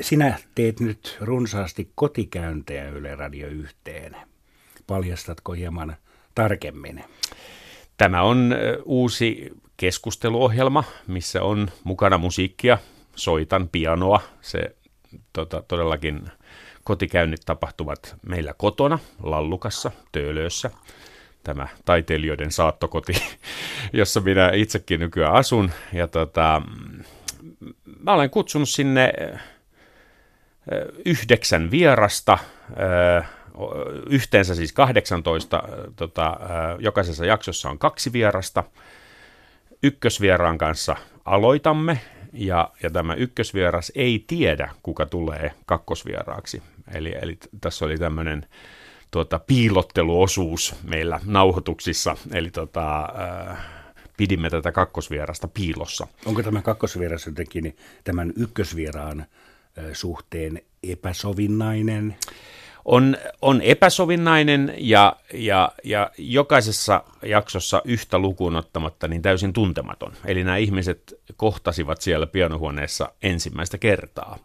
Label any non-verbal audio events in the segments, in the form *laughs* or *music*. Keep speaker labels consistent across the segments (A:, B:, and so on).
A: Sinä teet nyt runsaasti kotikäyntejä Yle Radio yhteen. Paljastatko hieman tarkemmin?
B: Tämä on uusi keskusteluohjelma, missä on mukana musiikkia, soitan pianoa. Se tota, todellakin kotikäynnit tapahtuvat meillä kotona, Lallukassa, Töölössä. Tämä taiteilijoiden saattokoti, *laughs* jossa minä itsekin nykyään asun. Ja tota, mä olen kutsunut sinne yhdeksän vierasta, yhteensä siis 18, tota, jokaisessa jaksossa on kaksi vierasta. Ykkösvieraan kanssa aloitamme, ja, ja tämä ykkösvieras ei tiedä, kuka tulee kakkosvieraaksi. Eli, eli tässä oli tämmöinen tuota, piilotteluosuus meillä nauhoituksissa, eli tota, pidimme tätä kakkosvierasta piilossa.
A: Onko tämä kakkosvieras jotenkin tämän ykkösvieraan suhteen epäsovinnainen?
B: on, on epäsovinnainen ja, ja, ja jokaisessa jaksossa yhtä lukuun ottamatta niin täysin tuntematon. Eli nämä ihmiset kohtasivat siellä pianohuoneessa ensimmäistä kertaa.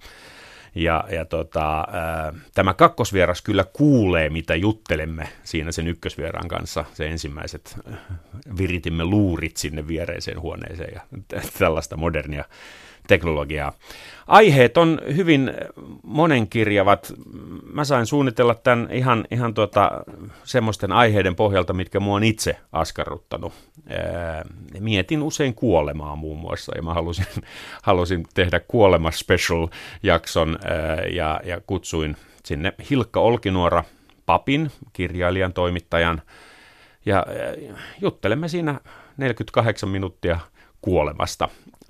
B: Ja, ja tota, tämä kakkosvieras kyllä kuulee, mitä juttelemme siinä sen ykkösvieraan kanssa. Se ensimmäiset viritimme luurit sinne viereiseen huoneeseen ja tällaista modernia teknologiaa. Aiheet on hyvin monenkirjavat. Mä sain suunnitella tämän ihan, ihan tuota, semmoisten aiheiden pohjalta, mitkä mua on itse askarruttanut. mietin usein kuolemaa muun muassa, ja mä halusin, *laughs* halusin tehdä kuolema special jakson, ja, ja kutsuin sinne Hilkka Olkinuora, papin, kirjailijan, toimittajan, ja juttelemme siinä 48 minuuttia kuolemasta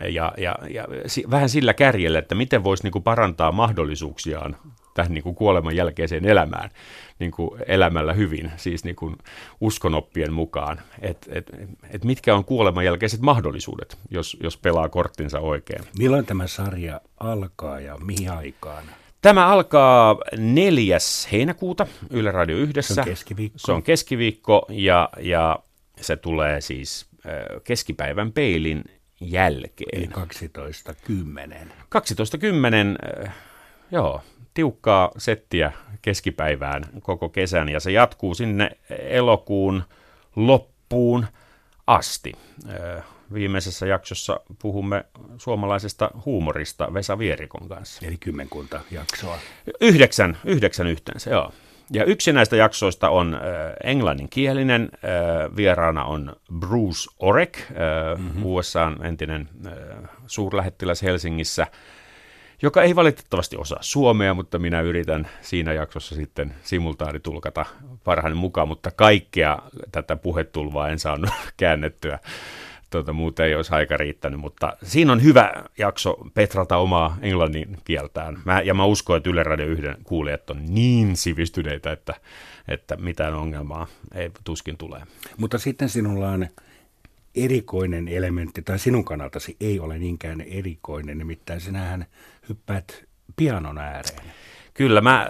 B: ja, ja, ja vähän sillä kärjellä, että miten voisi niin kuin parantaa mahdollisuuksiaan tähän niin kuin kuoleman jälkeiseen elämään niin kuin elämällä hyvin, siis niin kuin uskonoppien mukaan, että et, et mitkä on kuoleman jälkeiset mahdollisuudet, jos, jos pelaa korttinsa oikein.
A: Milloin tämä sarja alkaa ja mihin aikaan?
B: Tämä alkaa 4. heinäkuuta Yle Radio Yhdessä. Se
A: on keskiviikko.
B: Se on keskiviikko ja, ja se tulee siis keskipäivän peilin jälkeen.
A: 12.10.
B: 12.10, äh, joo, tiukkaa settiä keskipäivään koko kesän ja se jatkuu sinne elokuun loppuun asti. Viimeisessä jaksossa puhumme suomalaisesta huumorista Vesa Vierikon kanssa.
A: Eli kymmenkunta jaksoa.
B: Yhdeksän, yhdeksän yhteensä, joo. Ja yksi näistä jaksoista on äh, englanninkielinen. Äh, vieraana on Bruce Orek, äh, mm-hmm. USA entinen äh, suurlähettiläs Helsingissä, joka ei valitettavasti osaa suomea, mutta minä yritän siinä jaksossa sitten simultaanitulkata parhaani mukaan, mutta kaikkea tätä puhetulvaa en saanut *laughs* käännettyä tuota, muuten ei olisi aika riittänyt, mutta siinä on hyvä jakso petrata omaa englannin kieltään. Mä, ja mä uskon, että Yle Radio 1 kuulijat on niin sivistyneitä, että, että mitään ongelmaa ei tuskin tulee.
A: Mutta sitten sinulla on erikoinen elementti, tai sinun kannaltasi ei ole niinkään erikoinen, nimittäin sinähän hyppäät pianon ääreen.
B: Kyllä, mä,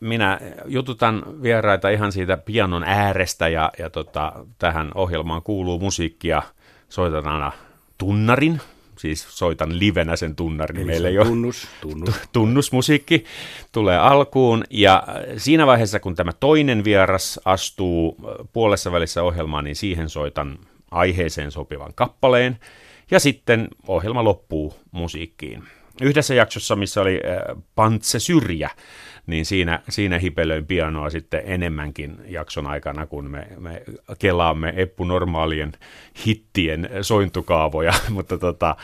B: minä jututan vieraita ihan siitä pianon äärestä ja, ja tota, tähän ohjelmaan kuuluu musiikkia – soitan aina tunnarin, siis soitan livenä sen tunnarin.
A: Eli Meillä jo tunnus, tunnus.
B: tunnusmusiikki tulee alkuun ja siinä vaiheessa, kun tämä toinen vieras astuu puolessa välissä ohjelmaa, niin siihen soitan aiheeseen sopivan kappaleen ja sitten ohjelma loppuu musiikkiin. Yhdessä jaksossa, missä oli Pantse Syrjä, niin siinä, siinä hipelöin pianoa sitten enemmänkin jakson aikana, kun me, me kelaamme Eppu Normaalien hittien sointukaavoja, *laughs* mutta tota,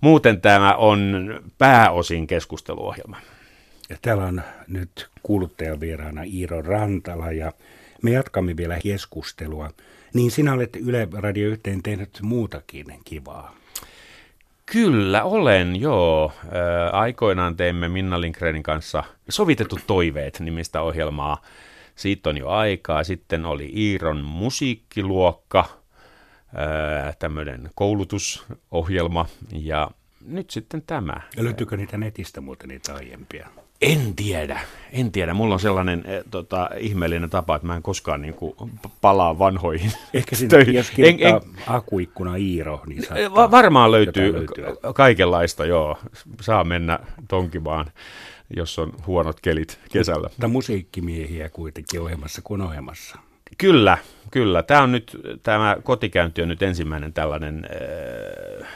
B: muuten tämä on pääosin keskusteluohjelma.
A: Ja täällä on nyt kuuluttajan vieraana Iiro Rantala ja me jatkamme vielä keskustelua. Niin sinä olet Yle Radio yhteen tehnyt muutakin kivaa.
B: Kyllä, olen, joo. aikoinaan teimme Minna Lindgrenin kanssa Sovitetut toiveet nimistä ohjelmaa. Siitä on jo aikaa. Sitten oli Iiron musiikkiluokka, tämmöinen koulutusohjelma ja nyt sitten tämä.
A: Ja löytyykö niitä netistä muuten niitä aiempia?
B: En tiedä, en tiedä. Mulla on sellainen e, tota, ihmeellinen tapa, että mä en koskaan niin kuin, palaa vanhoihin *laughs*
A: Ehkä sinne, jos kirjoittaa en, en, akuikkuna Iiro, niin
B: Va- Varmaan löytyy kaikenlaista, joo. Saa mennä tonkimaan jos on huonot kelit kesällä.
A: Mutta musiikkimiehiä kuitenkin ohjelmassa kuin ohjelmassa.
B: Kyllä, kyllä. Tämä on nyt, tämä kotikäynti on nyt ensimmäinen tällainen äh,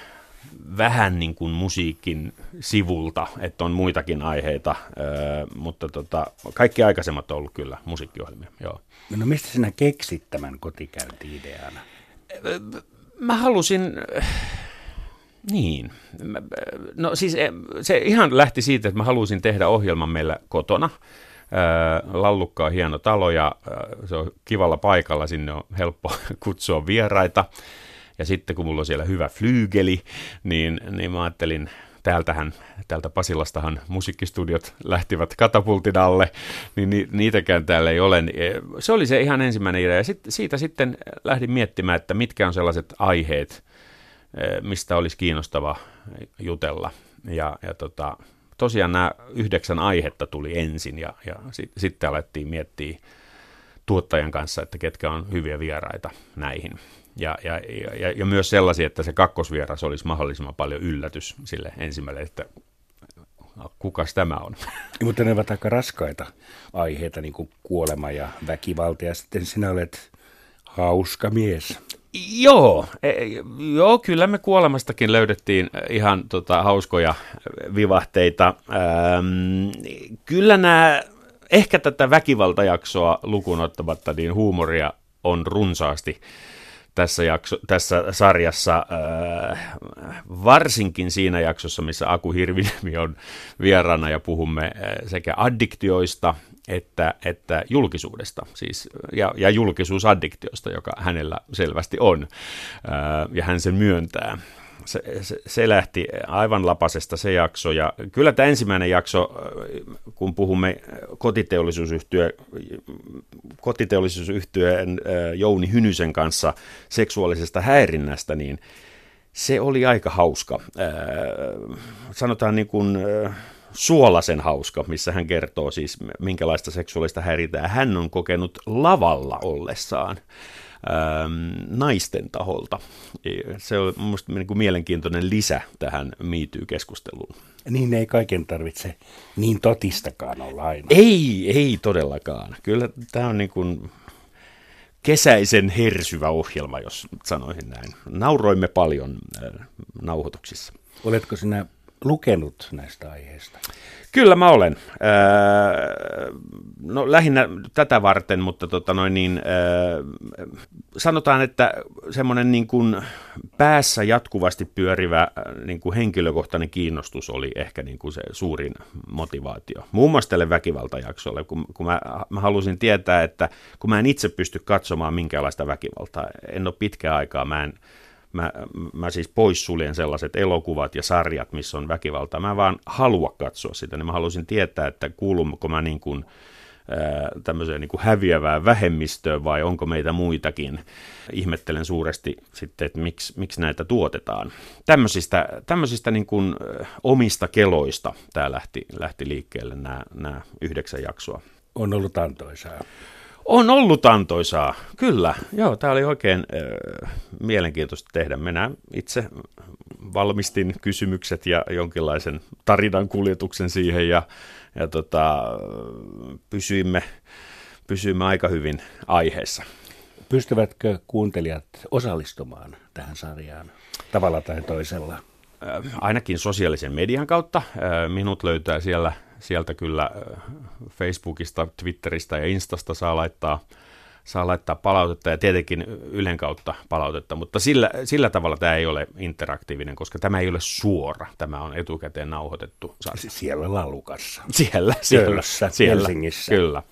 B: vähän niin kuin musiikin sivulta, että on muitakin aiheita, mutta tota, kaikki aikaisemmat on ollut kyllä musiikkiohjelmia, joo.
A: No mistä sinä keksit tämän kotikäynti-ideana?
B: Mä halusin, niin, no siis se ihan lähti siitä, että mä halusin tehdä ohjelman meillä kotona, Lallukka on hieno talo ja se on kivalla paikalla, sinne on helppo *laughs* kutsua vieraita. Ja sitten kun mulla on siellä hyvä flyygeli, niin, niin mä ajattelin, täältähän, täältä Pasilastahan musiikkistudiot lähtivät katapultin alle, niin ni, niitäkään täällä ei ole. E, se oli se ihan ensimmäinen idea. Ja sit, siitä sitten lähdin miettimään, että mitkä on sellaiset aiheet, e, mistä olisi kiinnostava jutella. Ja, ja tota, tosiaan nämä yhdeksän aihetta tuli ensin ja, ja sitten sit alettiin miettiä tuottajan kanssa, että ketkä on hyviä vieraita näihin. Ja, ja, ja, ja myös sellaisia, että se kakkosvieras olisi mahdollisimman paljon yllätys sille ensimmäiselle, että kukas tämä on. *laughs*
A: Mutta ne ovat aika raskaita aiheita, niin kuin kuolema ja väkivalta, ja sitten sinä olet hauska mies.
B: Joo, e, joo, kyllä me kuolemastakin löydettiin ihan tota, hauskoja vivahteita. Ähm, kyllä nämä, ehkä tätä väkivaltajaksoa lukuun ottamatta, niin huumoria on runsaasti tässä, jakso, tässä sarjassa, äh, varsinkin siinä jaksossa, missä Aku Hirvinemi on vieraana ja puhumme äh, sekä addiktioista että, että julkisuudesta, siis, ja, ja julkisuusaddiktiosta, joka hänellä selvästi on, äh, ja hän sen myöntää se, se, se lähti aivan lapasesta se jakso. Ja kyllä tämä ensimmäinen jakso, kun puhumme kotiteollisuusyhtiö, kotiteollisuusyhtiön Jouni Hynysen kanssa seksuaalisesta häirinnästä, niin se oli aika hauska. Sanotaan niin kuin suolasen hauska, missä hän kertoo siis minkälaista seksuaalista häirintää hän on kokenut lavalla ollessaan ähm, naisten taholta. Se on minusta niin kuin mielenkiintoinen lisä tähän miityy-keskusteluun.
A: Niin ei kaiken tarvitse niin totistakaan olla aina.
B: Ei, ei todellakaan. Kyllä tämä on niin kuin kesäisen hersyvä ohjelma, jos sanoisin näin. Nauroimme paljon äh, nauhoituksissa.
A: Oletko sinä lukenut näistä aiheista?
B: Kyllä mä olen. Öö, no lähinnä tätä varten, mutta tota noin niin, öö, sanotaan, että semmoinen niin kuin päässä jatkuvasti pyörivä niin kuin henkilökohtainen kiinnostus oli ehkä niin kuin se suurin motivaatio. Muun muassa tälle väkivaltajaksolle, kun, kun mä, mä halusin tietää, että kun mä en itse pysty katsomaan minkäänlaista väkivaltaa, en ole pitkään aikaa, mä en Mä, mä siis poissuljen sellaiset elokuvat ja sarjat, missä on väkivaltaa. Mä vaan halua katsoa sitä, niin mä halusin tietää, että kuulunko mä niin kuin, tämmöiseen niin kuin häviävään vähemmistöön vai onko meitä muitakin. Ihmettelen suuresti sitten, että miksi, miksi näitä tuotetaan. Tämmöisistä, tämmöisistä niin kuin omista keloista tämä lähti, lähti liikkeelle nämä, nämä yhdeksän jaksoa.
A: On ollut antoisaa.
B: On ollut antoisaa, kyllä. Joo, tämä oli oikein äh, mielenkiintoista tehdä. Minä itse valmistin kysymykset ja jonkinlaisen tarinan kuljetuksen siihen ja, ja tota, pysyimme, pysyimme aika hyvin aiheessa.
A: Pystyvätkö kuuntelijat osallistumaan tähän sarjaan tavalla tai toisella?
B: Ainakin sosiaalisen median kautta. Minut löytää siellä sieltä kyllä Facebookista, Twitteristä ja Instasta saa laittaa, saa laittaa palautetta ja tietenkin Ylen kautta palautetta, mutta sillä, sillä tavalla tämä ei ole interaktiivinen, koska tämä ei ole suora, tämä on etukäteen nauhoitettu.
A: Siellä Lallukassa.
B: Siellä, siellä,
A: Köllössä,
B: siellä,
A: Helsingissä.
B: Kyllä.